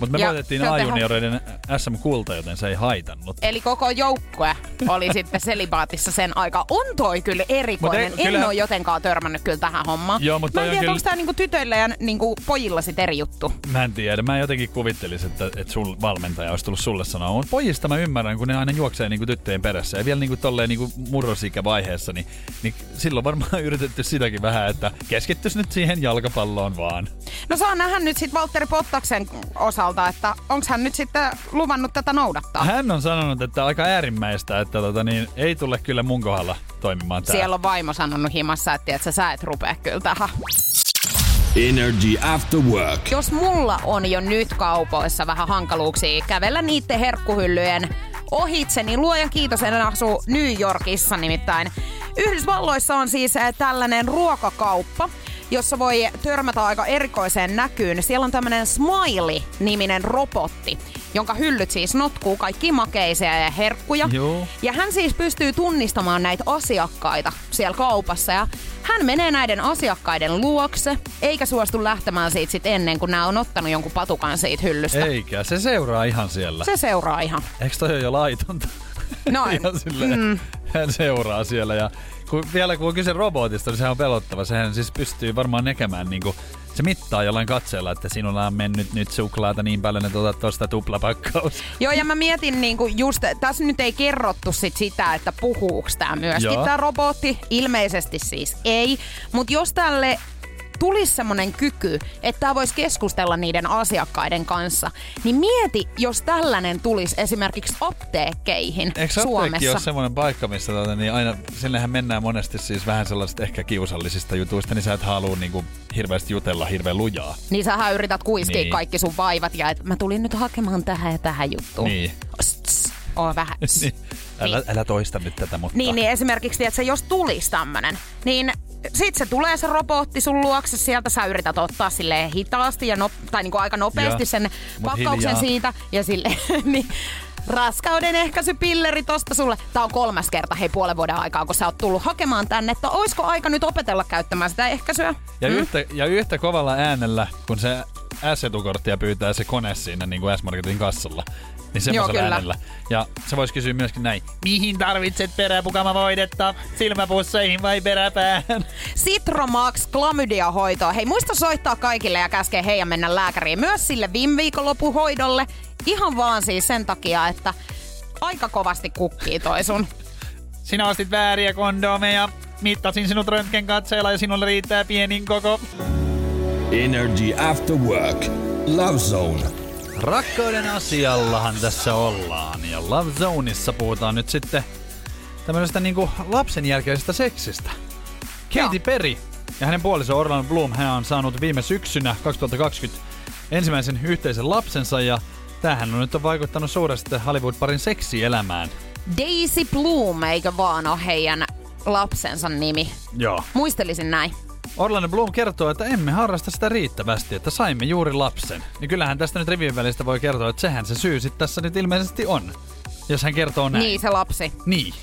Mutta me Ja voitettiin A-junioreiden SM-kulta, joten se ei haitannut. Eli koko joukkue oli sitten selibaatissa sen aikaa. On toi kyllä erikoinen. Ei- en kyllä- ole jotenkaan törmännyt kyllä tähän hommaan. Joo, mut Mä en on tiedä, kyllä- onko tää niinku tytöillä ja niinku pojilla sit eri juttu. Mä en tiedä. Mä jotenkin kuvittelisin, että, että sun valmentaja olisi tullut sulle sanoa. Mutta pojista mä ymmärrän, kun ne aina juoksee niinku tyttöjen perässä. Ja vielä niinku tolleen niinku murrosikävaiheessa, niin, niin silloin varmaan yritetty sitäkin vähän, että keskittyis nyt siihen jalkapalloon vaan. No saa nähdä nyt sit Valtteri Pottaksen osalta, että onko hän nyt sitten luvannut tätä noudattaa. Hän on sanonut, että aika äärimmäistä, että tota, niin, ei tule kyllä mun kohdalla toimimaan tää. Siellä on vaimo sanonut himassa, että, että sä et rupea kyllä tähän. Energy After Work. Jos mulla on jo nyt kaupoissa vähän hankaluuksia kävellä niiden herkkuhyllyjen ohitse, niin luojan kiitos, en asu New Yorkissa nimittäin. Yhdysvalloissa on siis äh, tällainen ruokakauppa, jossa voi törmätä aika erikoiseen näkyyn. Siellä on tämmöinen Smiley-niminen robotti, jonka hyllyt siis notkuu kaikki makeisia ja herkkuja. Joo. Ja hän siis pystyy tunnistamaan näitä asiakkaita siellä kaupassa ja hän menee näiden asiakkaiden luokse, eikä suostu lähtemään siitä sit ennen kuin nämä on ottanut jonkun patukan siitä hyllystä. Eikä, se seuraa ihan siellä. Se seuraa ihan. Eikö toi ole jo laitonta? Noin. ihan silleen, mm. hän seuraa siellä ja kun, vielä kun on kyse robotista, niin sehän on pelottava. Sehän siis pystyy varmaan näkemään niinku, se mittaa jollain katseella, että sinulla on mennyt nyt suklaata niin paljon, että otat tuosta tuplapakkaus. Joo, ja mä mietin niinku just, tässä nyt ei kerrottu sit sitä, että puhuuks tää myöskin tää robotti. Ilmeisesti siis ei. Mutta jos tälle tulisi semmoinen kyky, että tämä voisi keskustella niiden asiakkaiden kanssa, niin mieti, jos tällainen tulisi esimerkiksi apteekkeihin Eikö apteekki Suomessa. ole semmoinen paikka, missä tota, niin aina, sinnehän mennään monesti siis vähän sellaisista ehkä kiusallisista jutuista, niin sä et halua niinku hirveästi jutella hirveän lujaa. Niin sähän yrität kuiskia Niin. niin. kaikki sun vaivat ja et mä tulin nyt hakemaan tähän ja tähän juttuun. Niin. Oo vähän. niin. Älä, älä toista nyt tätä, mutta... Niin, niin esimerkiksi, että jos tulisi tämmönen, niin sit se tulee se robotti sun luokse sieltä, sä yrität ottaa sille hitaasti ja no, tai niinku aika nopeasti Joo, sen pakkauksen hiljaa. siitä ja sille niin raskauden ehkäisypilleri tosta sulle. Tää on kolmas kerta hei puolen vuoden aikaa, kun sä oot tullut hakemaan tänne, että oisko aika nyt opetella käyttämään sitä ehkäisyä? Ja, mm? yhtä, ja yhtä kovalla äänellä, kun se S-etukorttia pyytää se kone siinä niin kuin S-Marketin kassalla, niin semmoisella äänellä. Ja se voisi kysyä myöskin näin. Mihin tarvitset peräpukama-voidetta? Silmäpusseihin vai peräpäähän? Citromax klamydia-hoitoa. Hei, muista soittaa kaikille ja käskee heidän mennä lääkäriin. Myös sille viime viikonlopun hoidolle. Ihan vaan siis sen takia, että aika kovasti kukkii toi sun. Sinä ostit vääriä kondomeja. Mittasin sinut röntgenkatseella ja sinulle riittää pienin koko. Energy After Work. Love Zone. Rakkauden asiallahan tässä ollaan. Ja Love Zoneissa puhutaan nyt sitten tämmöisestä niinku lapsen jälkeisestä seksistä. Katy. Perry ja hänen puoliso Orlando Bloom, hän on saanut viime syksynä 2020 ensimmäisen yhteisen lapsensa ja tämähän on nyt vaikuttanut suuresti Hollywood-parin seksielämään. Daisy Bloom, eikö vaan ole heidän lapsensa nimi? Joo. Muistelisin näin. Orlando Bloom kertoo, että emme harrasta sitä riittävästi, että saimme juuri lapsen. Niin kyllähän tästä nyt rivien välistä voi kertoa, että sehän se syy sitten tässä nyt ilmeisesti on. Jos hän kertoo näin. Niin, se lapsi. Niin.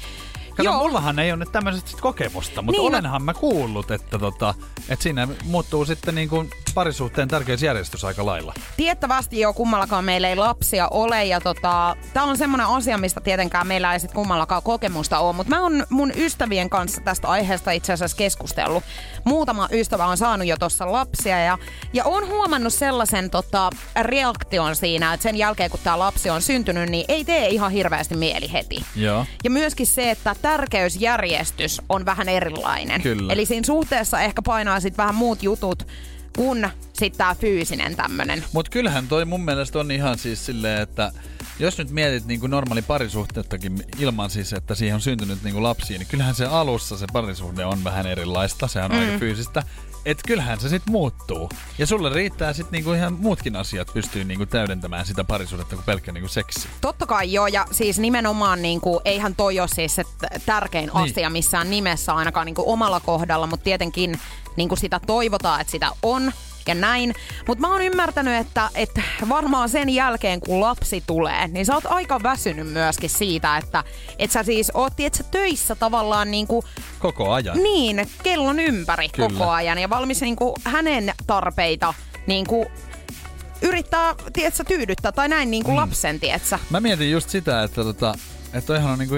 Kato, Joo. mullahan ei ole nyt tämmöisestä sit kokemusta, mutta Niin, no- olenhan mä kuullut, että, tota, että siinä muuttuu sitten niin kuin parisuhteen tärkeysjärjestys aika lailla. Tiettävästi jo kummallakaan meillä ei lapsia ole ja tota, tää on semmoinen asia, mistä tietenkään meillä ei sit kummallakaan kokemusta ole, mutta mä oon mun ystävien kanssa tästä aiheesta itse asiassa keskustellut. Muutama ystävä on saanut jo tuossa lapsia ja, ja on huomannut sellaisen tota, reaktion siinä, että sen jälkeen kun tämä lapsi on syntynyt, niin ei tee ihan hirveästi mieli heti. Joo. Ja myöskin se, että tärkeysjärjestys on vähän erilainen. Kyllä. Eli siinä suhteessa ehkä painaa sit vähän muut jutut kuin sitten tämä fyysinen tämmönen. Mutta kyllähän toi mun mielestä on ihan siis silleen, että jos nyt mietit niin kuin normaali parisuhteettakin ilman siis, että siihen on syntynyt niin kuin lapsia, niin kyllähän se alussa se parisuhde on vähän erilaista, sehän on mm. aika fyysistä. Et kyllähän se sitten muuttuu. Ja sulle riittää sitten niinku ihan muutkin asiat pystyy niinku täydentämään sitä parisuhdetta kuin pelkkä niinku seksi. Totta kai joo, ja siis nimenomaan niin kuin, eihän toi ole siis se tärkein Niin. asia missään nimessä ainakaan niin kuin omalla kohdalla, mutta tietenkin niin kuin sitä toivotaan, että sitä on ja näin. Mutta mä oon ymmärtänyt, että, että varmaan sen jälkeen kun lapsi tulee, niin sä oot aika väsynyt myöskin siitä, että et sä siis oot sä töissä tavallaan niin kuin Koko ajan. niin, kellon ympäri Kyllä. koko ajan ja valmis niinku hänen tarpeita niinku yrittää, tietsä, tyydyttää tai näin niinku mm. lapsen, tietsä. Mä mietin just sitä, että tota, että toihan on niinku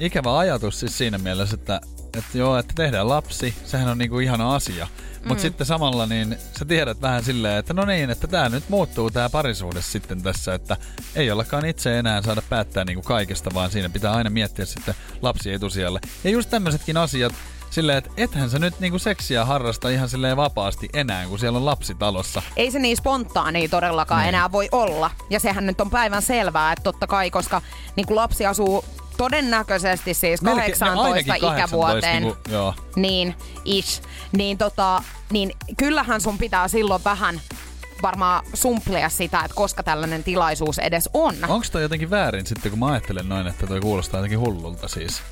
ikävä ajatus siis siinä mielessä, että, että joo, että tehdään lapsi, sehän on niinku ihana asia. Mutta Mm. sitten samalla niin sä tiedät vähän silleen, että no niin, että tämä nyt muuttuu tämä parisuhde sitten tässä, että ei ollakaan itse enää saada päättää niinku kaikesta, vaan siinä pitää aina miettiä sitten lapsi etusijalle. Ja just tämmöisetkin asiat, silleen, että ethän sä nyt niinku seksiä harrasta ihan silleen vapaasti enää, kun siellä on lapsi talossa. Ei se niin spontaania todellakaan Niin. enää voi olla. Ja sehän nyt on päivän selvää, että totta kai, koska niin kuin lapsi asuu todennäköisesti siis Melkein- 18 no ainakin 18 ikävuoteen. joo. Niin, ish. Niin, tota, niin kyllähän sun pitää silloin vähän varmaan sumplia sitä, että koska tällainen tilaisuus edes on. Onko toi jotenkin väärin sitten, kun mä ajattelen noin, että toi kuulostaa jotenkin hullulta siis?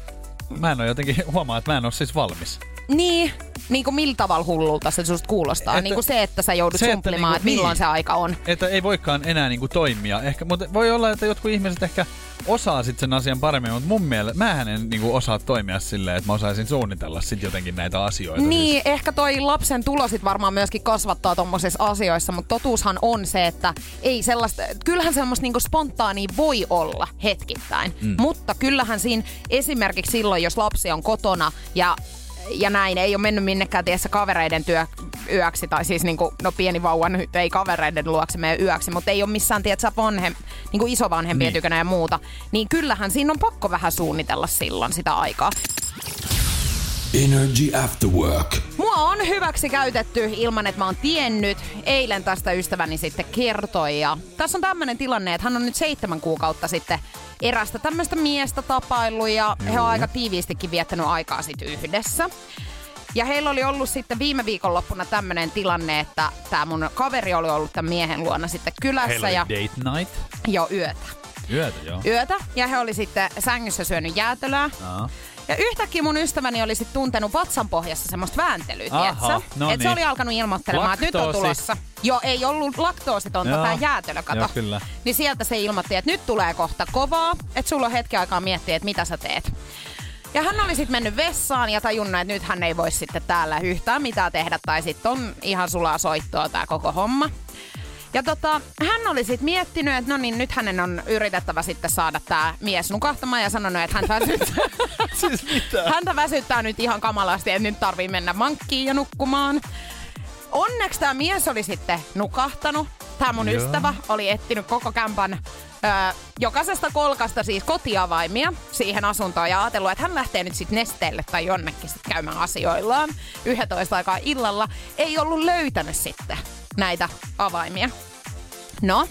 Mä en ole jotenkin, huomaa, että mä en ole siis valmis. Niin, niin kuin millä tavalla hullulta se susta kuulostaa. Että- niin kuin se, että sä joudut se, että sumplimaan, niinku- että milloin niin. se aika on. Että ei voikaan enää niinku toimia. Ehkä, mutta voi olla, että jotkut ihmiset ehkä osaa sit sen asian paremmin, mutta mun mielestä mä en niinku osaa toimia silleen, että mä osaisin suunnitella sit jotenkin näitä asioita. Niin, Siis. ehkä toi lapsen tulo sit varmaan myöskin kasvattaa tommosissa asioissa, mutta totuushan on se, että ei sellaista, kyllähän semmoista niinku spontaania voi olla hetkittäin, mm. mutta kyllähän siinä esimerkiksi silloin, jos lapsi on kotona ja ja näin, ei ole mennyt minnekään tiessä kavereiden työ yöksi, tai siis niinku, no pieni vauva nyt ei kavereiden luokse mene yöksi, mutta ei ole missään, tiedätkö, vanhem, niinku isovanhempien niin. tykönä ja muuta, niin kyllähän siinä on pakko vähän suunnitella silloin sitä aikaa. Energy After Work. Mua on hyväksi käytetty ilman, että mä oon tiennyt. Eilen tästä ystäväni sitten kertoi. Ja tässä on tämmöinen tilanne, että hän on nyt seitsemän kuukautta sitten erästä tämmöistä miestä tapaillut ja he on aika tiiviistikin viettänyt aikaa sitten yhdessä. Ja heillä oli ollut sitten viime viikonloppuna tämmöinen tilanne, että tämä mun kaveri oli ollut tämän miehen luona sitten kylässä Heillä oli ja date night. jo yötä. Yötä, joo. Yötä ja he oli sitten sängyssä syönyt jäätelöä. Aa. Ja yhtäkkiä mun ystäväni oli sit tuntenut vatsan pohjassa semmoista vääntelyä, Aha, no Et se niin. oli alkanut ilmoittelemaan, että nyt on tulossa. Joo, ei ollut laktoositonta Joo. tää jäätelö, kato. Joo, kyllä. Niin sieltä se ilmoitti, että nyt tulee kohta kovaa, että sulla on hetki aikaa miettiä, että mitä sä teet. Ja hän oli sitten mennyt vessaan ja tajunnut, että nyt hän ei voi sitten täällä yhtään mitään tehdä, tai sitten on ihan sulaa soittoa tää koko homma. Ja tota, hän oli sitten miettinyt, että no niin, nyt hänen on yritettävä sitten saada tämä mies nukahtamaan ja sanonut, että hän väsyttää, Siis mitä? häntä väsyttää nyt ihan kamalasti, että nyt tarvii mennä mankkiin ja nukkumaan. Onneksi tämä mies oli sitten nukahtanut. Tämä mun Joo. ystävä oli etsinyt koko kämpän ö, jokaisesta kolkasta siis kotiavaimia siihen asuntoon ja ajatellut, että hän lähtee nyt sitten nesteelle tai jonnekin sit käymään asioillaan 11 aikaa illalla. Ei ollut löytänyt sitten näitä avaimia. No,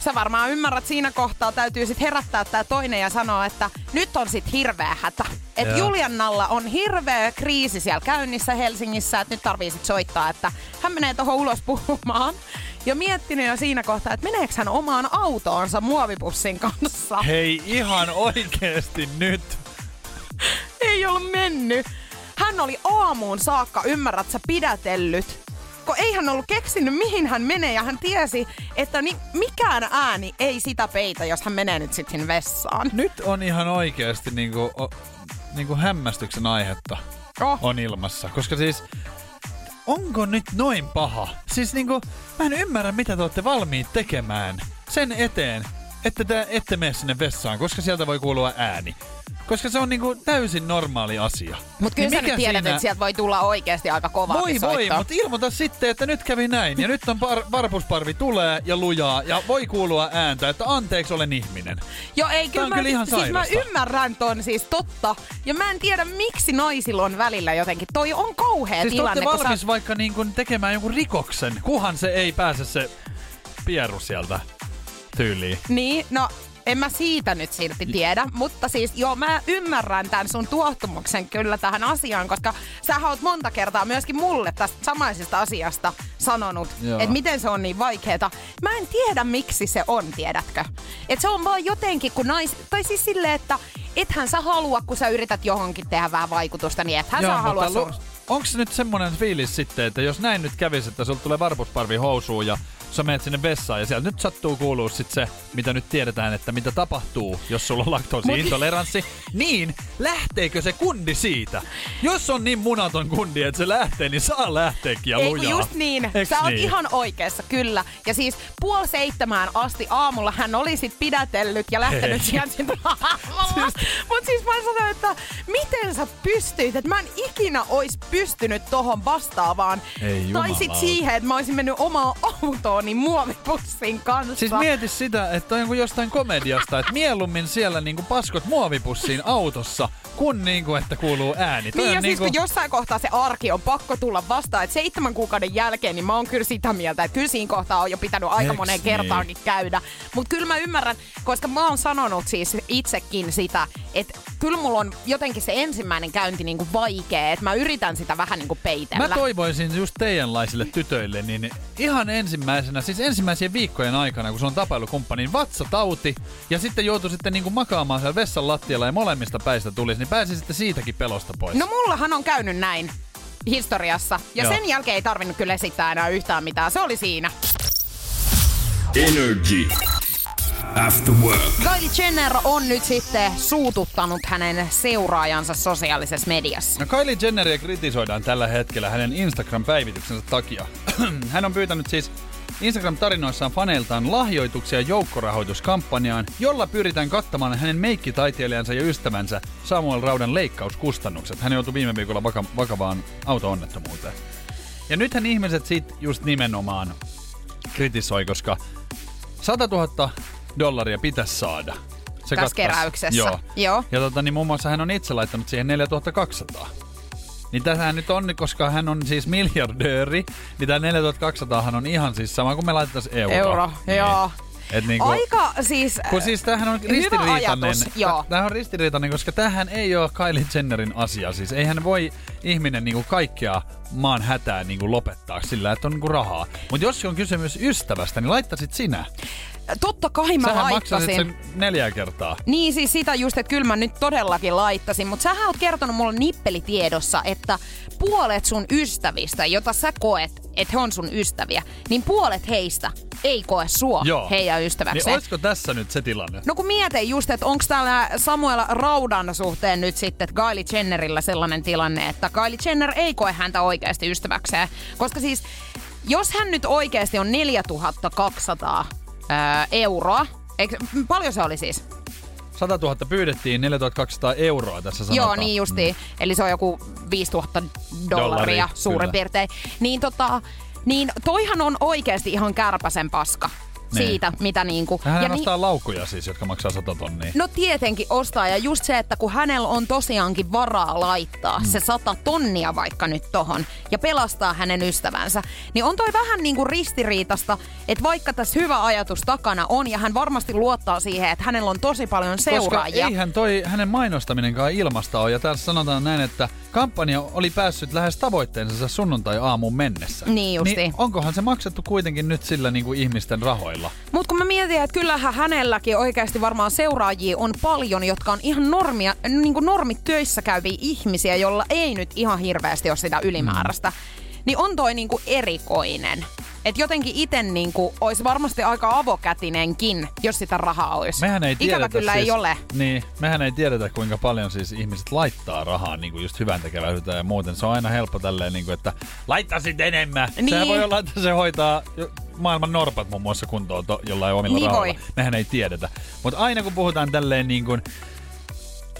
sä varmaan ymmärrät siinä kohtaa, täytyy sitten herättää tämä toinen ja sanoa, että nyt on sitten hirveä hätä. Että. Juliannalla on hirveä kriisi siellä käynnissä Helsingissä, että nyt tarvii sit soittaa, että hän menee tuohon ulos puhumaan. Ja miettinyt jo siinä kohtaa, että meneekö hän omaan autoonsa muovipussin kanssa. Hei, ihan oikeesti nyt. Ei ollut mennyt. Hän oli aamuun saakka, ymmärrät sä, pidätellyt. Kun ei hän ollut keksinyt, mihin hän menee, ja hän tiesi, että ni- mikään ääni ei sitä peitä, jos hän menee nyt sitten vessaan. Nyt on ihan oikeesti niinku, o, niinku hämmästyksen aihetta Oh. on ilmassa. Koska siis, onko nyt noin paha? Siis niinku, mä en ymmärrä mitä te olette valmiit tekemään sen eteen, että te ette mene sinne vessaan, koska sieltä voi kuulua ääni. Koska se on niinku täysin normaali asia. Mutta kyllä Niin sä nyt tiedät, siinä- että sieltä voi tulla oikeasti aika kovaa Voi voi, mutta ilmoita sitten, että nyt kävi näin. Ja nyt on par- varpusparvi tulee ja lujaa ja voi kuulua ääntä, että anteeksi olen ihminen. Joo, ei, kyllä, on mä, kyllä ihan siis mä ymmärrän ton siis totta. Ja mä en tiedä, miksi naisilla on välillä jotenkin. Toi on kauhea Siis tilanne. kun valmis sä... vaikka niin kuin tekemään jonkun rikoksen, kuhan se ei pääse se pieru sieltä tyyliin. Niin, no en mä siitä nyt silti tiedä, mutta siis joo, mä ymmärrän tämän sun tuottumuksen kyllä tähän asiaan, koska sä oot monta kertaa myöskin mulle tästä samaisesta asiasta sanonut, Joo. että miten se on niin vaikeeta. Mä en tiedä, miksi se on, tiedätkö? Et se on vaan jotenkin, kun nais... Tai siis silleen, että ethän sä halua, kun sä yrität johonkin tehdä vähän vaikutusta, niin ethän sä halua sun... onko se nyt semmoinen fiilis sitten, että jos näin nyt kävisi, että sulla tulee varpusparvi housuun ja sä menet sinne vessaan ja siellä nyt sattuu kuulua sit se, mitä nyt tiedetään, että mitä tapahtuu, jos sulla on laktoosiintoleranssi, niin lähteekö se kundi siitä? Jos on niin munaton kundi, että se lähtee, niin saa lähteekin ja Ei lujaa. kun just niin. Eiks Sä oot niin? ihan oikeassa, kyllä. Ja siis puoli seitsemään asti aamulla hän oli sit pidätellyt ja lähtenyt Ei. sieltä aamulla. Mut siis mä sanoin, että miten sä pystyit, että mä en ikinä ois pystynyt tohon vastaavaan. Ei tai sit siihen, että mä olisin mennyt omaa autooni muovipussin kanssa. Siis mieti sitä, että on kuin jostain komediasta, että mieluummin siellä niinku paskot muovipussiin autossa, kun niinku, että kuuluu ääni. Toi Niin ja siis niinku- kun jossain kohtaa se arki on pakko tulla vastaan, että seitsemän kuukauden jälkeen, niin mä oon kyllä sitä mieltä, että kyllä siinä kohtaa on jo pitänyt aika Eiks moneen niin? kertaankin käydä. Mutta kyllä mä ymmärrän, koska mä oon sanonut siis itsekin sitä, että kyllä mulla on jotenkin se ensimmäinen käynti niinku vaikea, että mä yritän sitä vähän niinku peitellä. Mä toivoisin just teidänlaisille tytöille, niin ihan ensimmäisenä, siis ensimmäisien viikkojen aikana, kun se on tapailukumppani, niin vatsatauti, ja sitten joutuu sitten niinku makaamaan siellä vessan lattialla ja molemmista päistä tulisi, niin pääsi sitten siitäkin pelosta pois. No mullahan on käynyt näin historiassa. Ja Joo. sen jälkeen ei tarvinnut kyllä esittää enää yhtään mitään. Se oli siinä. Energy. After work. Kylie Jenner on nyt sitten suututtanut hänen seuraajansa sosiaalisessa mediassa. No Kylie Jenneria kritisoidaan tällä hetkellä hänen Instagram-päivityksensä takia. Hän on pyytänyt siis Instagram-tarinoissaan faneiltaan lahjoituksia joukkorahoituskampanjaan, jolla pyritään kattamaan hänen meikkitaiteilijansa ja ystävänsä Samuel Raudan leikkauskustannukset. Hän joutui viime viikolla vaka- vakavaan auto-onnettomuuteen. Ja nythän ihmiset siitä just nimenomaan kritisoi, koska 100 000 dollaria pitäisi saada. Se Tässä keräyksessä. Joo. Joo. Ja tota, niin muun muassa hän on itse laittanut siihen 4200. Niin tässähän nyt on, koska hän on siis miljardööri, niin tämä 4200 hän on ihan siis sama kuin me laitettaisiin euro. Euro, joo. Et niinku, Aika siis... kun siis tämähän on ristiriitainen. ajatus, joo. Tämähän on ristiriitainen, koska tämähän ei ole Kylie Jennerin asia. Siis eihän voi ihminen niinku kaikkea maan hätää niinku lopettaa sillä, että on niinku rahaa. Mutta jos on kysymys ystävästä, niin laittasit sinä. Totta kai mä Sähän laittasin. sen neljä kertaa. Niin siis sitä just, että kyllä mä nyt todellakin laittasin. Mutta sähän oot kertonut mulle nippelitiedossa, että puolet sun ystävistä, jota sä koet, että he on sun ystäviä, niin puolet heistä ei koe sua Joo. heidän Niin ystäväkseen. olisiko tässä nyt se tilanne? No kun mietin just, että onko täällä Samuel Raudan suhteen nyt sitten että Kylie Jennerillä sellainen tilanne, että Kylie Jenner ei koe häntä oikeasti ystäväkseen. Koska siis, jos hän nyt oikeasti on 4200 ää, euroa, eikö, paljon se oli siis? 100 000 pyydettiin, 4200 euroa tässä sanotaan. Joo, niin justiin. Mm. Eli se on joku 5000 dollaria Dollaria, suurin kyllä. piirtein. Niin tota, niin toihan on oikeasti ihan kärpäsen paska Niin. siitä, mitä niinku... Hän ja ostaa laukuja siis, jotka maksaa 100 tonnia. No tietenkin ostaa ja just se, että kun hänellä on tosiaankin varaa laittaa mm. se sata tonnia vaikka nyt tohon ja pelastaa hänen ystävänsä, niin on toi vähän niinku ristiriitasta, että vaikka tässä hyvä ajatus takana on ja hän varmasti luottaa siihen, että hänellä on tosi paljon seuraajia. Koska eihän toi hänen mainostaminenkaan ilmasta ole. Ja tässä sanotaan näin, että kampanja oli päässyt lähes tavoitteensa sunnuntai-aamuun mennessä. Niin justi. Niin onkohan se maksettu kuitenkin nyt sillä niin kuin ihmisten rahoilla? Mutta kun mä mietin, että kyllähän hänelläkin oikeasti varmaan seuraajia on paljon, jotka on ihan normia, niin kuin normit töissä käyviä ihmisiä, jolla ei nyt ihan hirveästi ole sitä ylimääräistä. Niin on toi niin kuin erikoinen. Että jotenkin itse niin olisi varmasti aika avokätinenkin, jos sitä rahaa olisi. Mehän ei tiedetä Ikävä kyllä siis, ei ole. Niin, mehän ei tiedetä kuinka paljon siis ihmiset laittaa rahaa niin kuin just hyvän tekeväisyyteen ja muuten. Se on aina helppo tälleen, niin kuin, että laittaisit enemmän. Niin. Sehän voi olla, että se hoitaa maailman norpat muun muassa kuntoon to, jollain omilla Niin rahoilla. voi. Mehän ei tiedetä. Mutta aina kun puhutaan tälleen niin kuin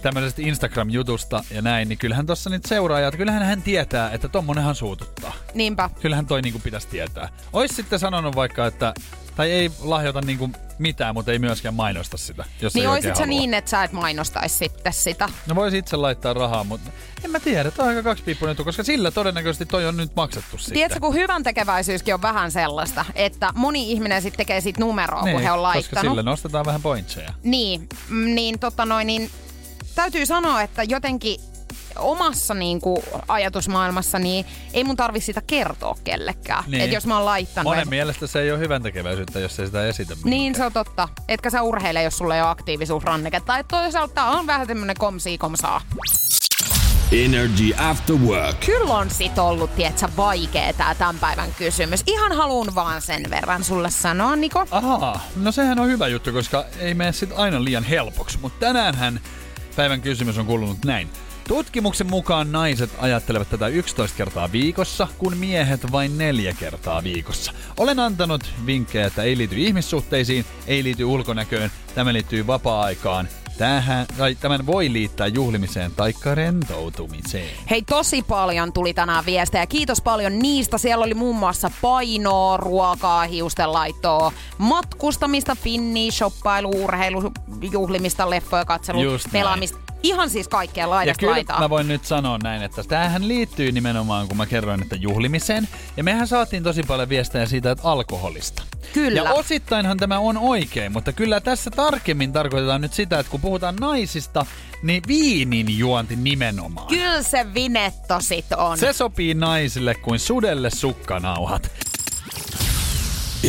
tämmöisestä Instagram-jutusta ja näin, niin kyllähän tossa nyt seuraajat, kyllähän hän tietää, että tommonenhan suututtaa. Niinpä. Kyllähän toi niinku pitäisi tietää. Ois sitten sanonut vaikka, että tai ei lahjoita niinku mitään, mutta ei myöskään mainosta sitä, jos Niin oisit sä niin, että sä et mainostaisi sitten sitä. No voisi itse laittaa rahaa, mutta en mä tiedä. Toi on aika kaksipiippunen koska sillä todennäköisesti toi on nyt maksettu sitten. Tiedätkö, kun hyvän tekeväisyyskin on vähän sellaista, että moni ihminen sitten tekee siitä numeroa, niin, kun he on koska laittanut. sillä nostetaan vähän pointseja. Niin, mm, niin, tota noin, niin täytyy sanoa, että jotenkin omassa niin kuin, ajatusmaailmassa niin ei mun tarvi sitä kertoa kellekään. Niin. Et jos mä oon laittanut... Monen et, mielestä se ei ole hyvän tekeväisyyttä, jos ei sitä esitä niin mihinkään. se on totta. Etkä sä urheile, jos sulla ei ole aktiivisuusranneketta. Et toisaalta on vähän tämmönen komsii komsaa. Energy After Work. Kyllä on sit ollut, tietsä, vaikea tää tämän päivän kysymys. Ihan haluun vaan sen verran sulle sanoa, Niko. Ahaa, no sehän on hyvä juttu, koska ei mene sit aina liian helpoksi. Mutta tänäänhän päivän kysymys on kuulunut näin. Tutkimuksen mukaan naiset ajattelevat tätä 11 kertaa viikossa, kun miehet vain neljä kertaa viikossa. Olen antanut vinkkejä, että ei liity ihmissuhteisiin, ei liity ulkonäköön, tämä liittyy vapaa-aikaan. Tähän, tai tämän voi liittää juhlimiseen tai rentoutumiseen. Hei, tosi paljon tuli tänään viestejä. Kiitos paljon niistä. Siellä oli muun muassa painoa, ruokaa, hiustenlaittoa, matkustamista, finni, shoppailu, urheilu, juhlimista, leffoja, katselu, Just näin. pelaamista. Ihan siis kaikkea Ja laidasta kyllä laitaa. mä voin nyt sanoa näin, että tämähän liittyy nimenomaan, kun mä kerroin, että juhlimiseen. Ja mehän saatiin tosi paljon viestejä siitä, että alkoholista. Kyllä. Ja osittainhan tämä on oikein, mutta kyllä tässä tarkemmin tarkoitetaan nyt sitä, että kun puhutaan naisista, niin viinin juonti nimenomaan. Kyllä se vinetto sit on. Se sopii naisille kuin sudelle sukkanauhat.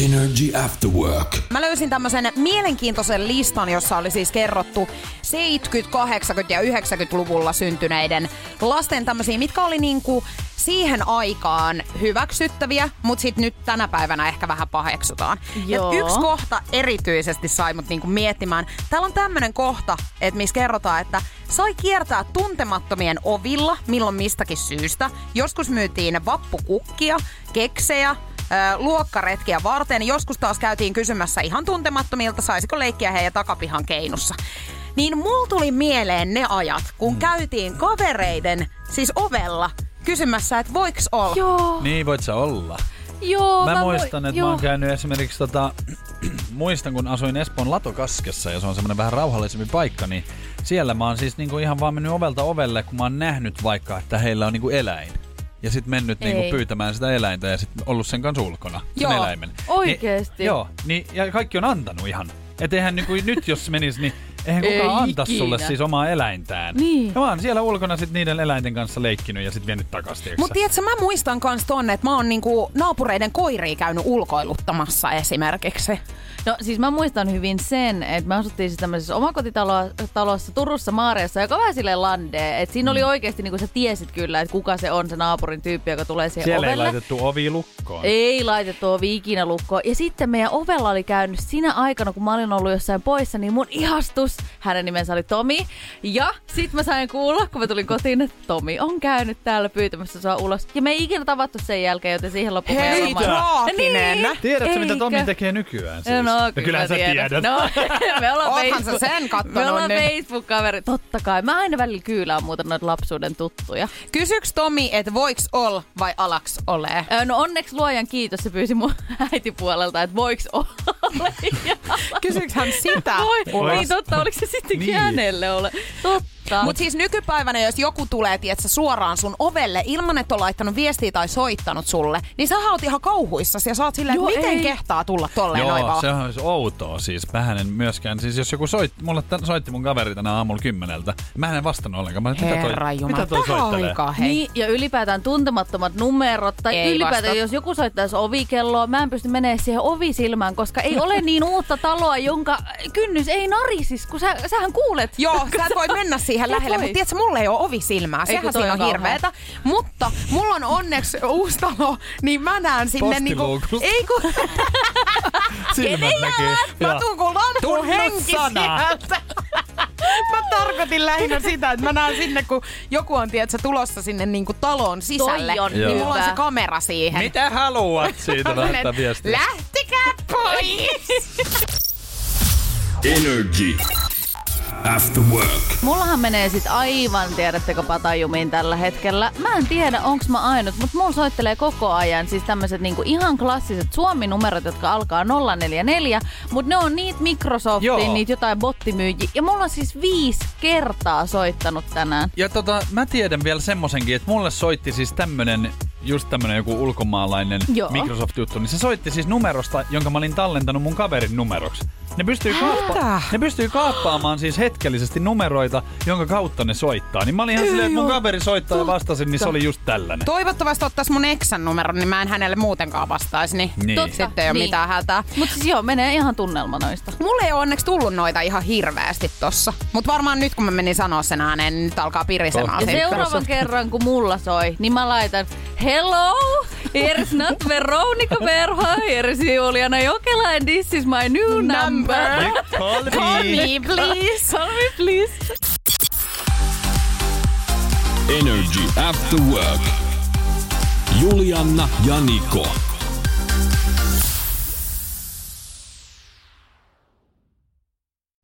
Energy After Work. Mä löysin tämmöisen mielenkiintoisen listan, jossa oli siis kerrottu 70, 80 ja 90-luvulla syntyneiden lasten tämmöisiä, mitkä oli niinku siihen aikaan hyväksyttäviä, mutta sitten nyt tänä päivänä ehkä vähän paheksutaan. Joo. Ja yksi kohta erityisesti sai mut niinku miettimään. Täällä on tämmöinen kohta, että missä kerrotaan, että sai kiertää tuntemattomien ovilla milloin mistäkin syystä. Joskus myytiin vappukukkia, keksejä, luokkaretkiä varten. Joskus taas käytiin kysymässä ihan tuntemattomilta, saisiko leikkiä heidän takapihan keinussa. Niin mulla tuli mieleen ne ajat, kun Mm. käytiin kavereiden, siis ovella, kysymässä, että voiks olla. Joo, Niin voit sä olla. joo. Mä, voi- muistan, että joo. mä oon käynyt esimerkiksi tota, muistan kun asuin Espoon Latokaskessa ja se on semmoinen vähän rauhallisempi paikka, niin siellä mä oon siis niinku ihan vaan mennyt ovelta ovelle, kun mä oon nähnyt vaikka, että heillä on niinku eläin. Ja sitten mennyt niinku pyytämään sitä eläintä ja sitten ollut sen kanssa ulkona, sen Joo. eläimen. Oikeesti? Niin, joo, niin, ja kaikki on antanut ihan. Et eihän niinku nyt jos menis, niin eihän Ei kukaan anta ikinä. sulle siis omaa eläintään. Niin. Ja mä oon siellä ulkona sit niiden eläinten kanssa leikkinyt ja sitten vienyt tiiäksä. Mutta tiedätkö, mä muistan kans tonne, että mä oon niinku naapureiden koiria käynyt ulkoiluttamassa esimerkiksi. No siis mä muistan hyvin sen, että me asuttiin siis tämmöisessä omakotitalossa Turussa Maariassa, joka vähän silleen landee. Että siinä oli Mm. oikeasti, niin kuin sä tiesit kyllä, että kuka se on se naapurin tyyppi, joka tulee siihen Siellä ei ovelle. laitettu ovi lukkoon. Ei laitettu ovi ikinä lukkoon. Ja sitten meidän ovella oli käynyt sinä aikana, kun mä olin ollut jossain poissa, niin mun ihastus, hänen nimensä oli Tomi. Ja sit mä sain kuulla, kun mä tulin kotiin, että Tomi on käynyt täällä pyytämässä sua ulos. Ja me ei ikinä tavattu sen jälkeen, joten siihen loppui meidän Hei, traaginen. Niin, Tiedätkö, mitä Tomi eikä? tekee nykyään siis? No, no, ja kyllä kyllähän sä tiedän. tiedät. No, me ollaan Oothan sä Facebook- sen kattonut Me ollaan nyt. Facebook-kaveri. Totta kai. Mä aina välillä kyylään muuten noita lapsuuden tuttuja. Kysyks Tomi, että voiks ol vai alaks ole? No onneksi luojan kiitos, se pyysi mun äitipuolelta, että voiks olla. Ja- Kysyks hän sitä? Voi, niin totta, oliko se sittenkin Niin. hänelle ole? Totta. Mutta siis nykypäivänä, jos joku tulee tietsä, suoraan sun ovelle ilman, että on laittanut viestiä tai soittanut sulle, niin sä oot ihan kauhuissasi ja sä oot silleen, Joo, miten ei. kehtaa tulla tolleen noin Joo, vaan. se on siis outoa siis. Mähän en myöskään, siis jos joku soit, mulle tän, soitti mun kaveri tänä aamulla kymmeneltä, mä en vastaan ollenkaan. Mä, mitä toi, Herra Jumala, mitä toi soittelee? aikaan, hei. Niin, ja ylipäätään tuntemattomat numerot, tai Ei ylipäätään vastata. jos joku soittaisi ovikelloa, mä en pysty menemään siihen ovisilmään, koska ei ole niin uutta taloa, jonka kynnys ei narisis, kun sä, sähän kuulet. Joo, sä et voi mennä siihen Et lähelle, mutta tiedätkö, mulla ei ole ovisilmää. Ei, Sehän siinä on hirveetä. Mutta mulla on onneksi uusi talo, niin mä näen sinne niinku... Ei kun... Silmät näkyy. Mä Joo. tuun kun lampu Tunnus henki. Mä tarkoitin lähinnä sitä, että mä näen sinne, kun joku on tiedätkö, tulossa sinne niinku talon sisälle. Toi on niin hyvä. mulla on se kamera siihen. Mitä haluat siitä lähettää viestiä? Lähtekää pois! Energy After Work. Mullahan menee sit aivan, tiedättekö, patajumiin tällä hetkellä. Mä en tiedä, onks mä ainut, mutta mulla soittelee koko ajan siis tämmöiset niinku ihan klassiset Suomi-numerot, jotka alkaa 044, mutta ne on niitä Microsoftin, Joo. niitä jotain bottimyyjiä. Ja mulla on siis viisi kertaa soittanut tänään. Ja tota, mä tiedän vielä semmosenkin, että mulle soitti siis tämmönen just tämmönen joku ulkomaalainen Joo. Microsoft-juttu, niin se soitti siis numerosta, jonka mä olin tallentanut mun kaverin numeroksi. Ne pystyy, kaappa- ne pystyy kaappaamaan siis hetkellisesti numeroita, jonka kautta ne soittaa. Niin mä olin ihan silleen, että mun kaveri soittaa ja vastasin, niin se oli just tällainen. Toivottavasti ottais mun eksän numeron, niin mä en hänelle muutenkaan vastaisi, niin, Niin. Totta. sitten ei ole Niin. mitään hätää. Mutta siis joo, menee ihan tunnelma noista. Mulle ei ole onneksi tullut noita ihan hirveästi tossa. Mutta varmaan nyt kun mä menin sanoa sen ääneen, niin nyt alkaa pirisemään. Ja seuraavan kerran, kun mulla soi, niin mä laitan Hello, here's not Veronica Verho, here's Juliana Jokela and this is my new number. Call me. Call me, please. Call me please. Energy After Work. Julianna ja Niko.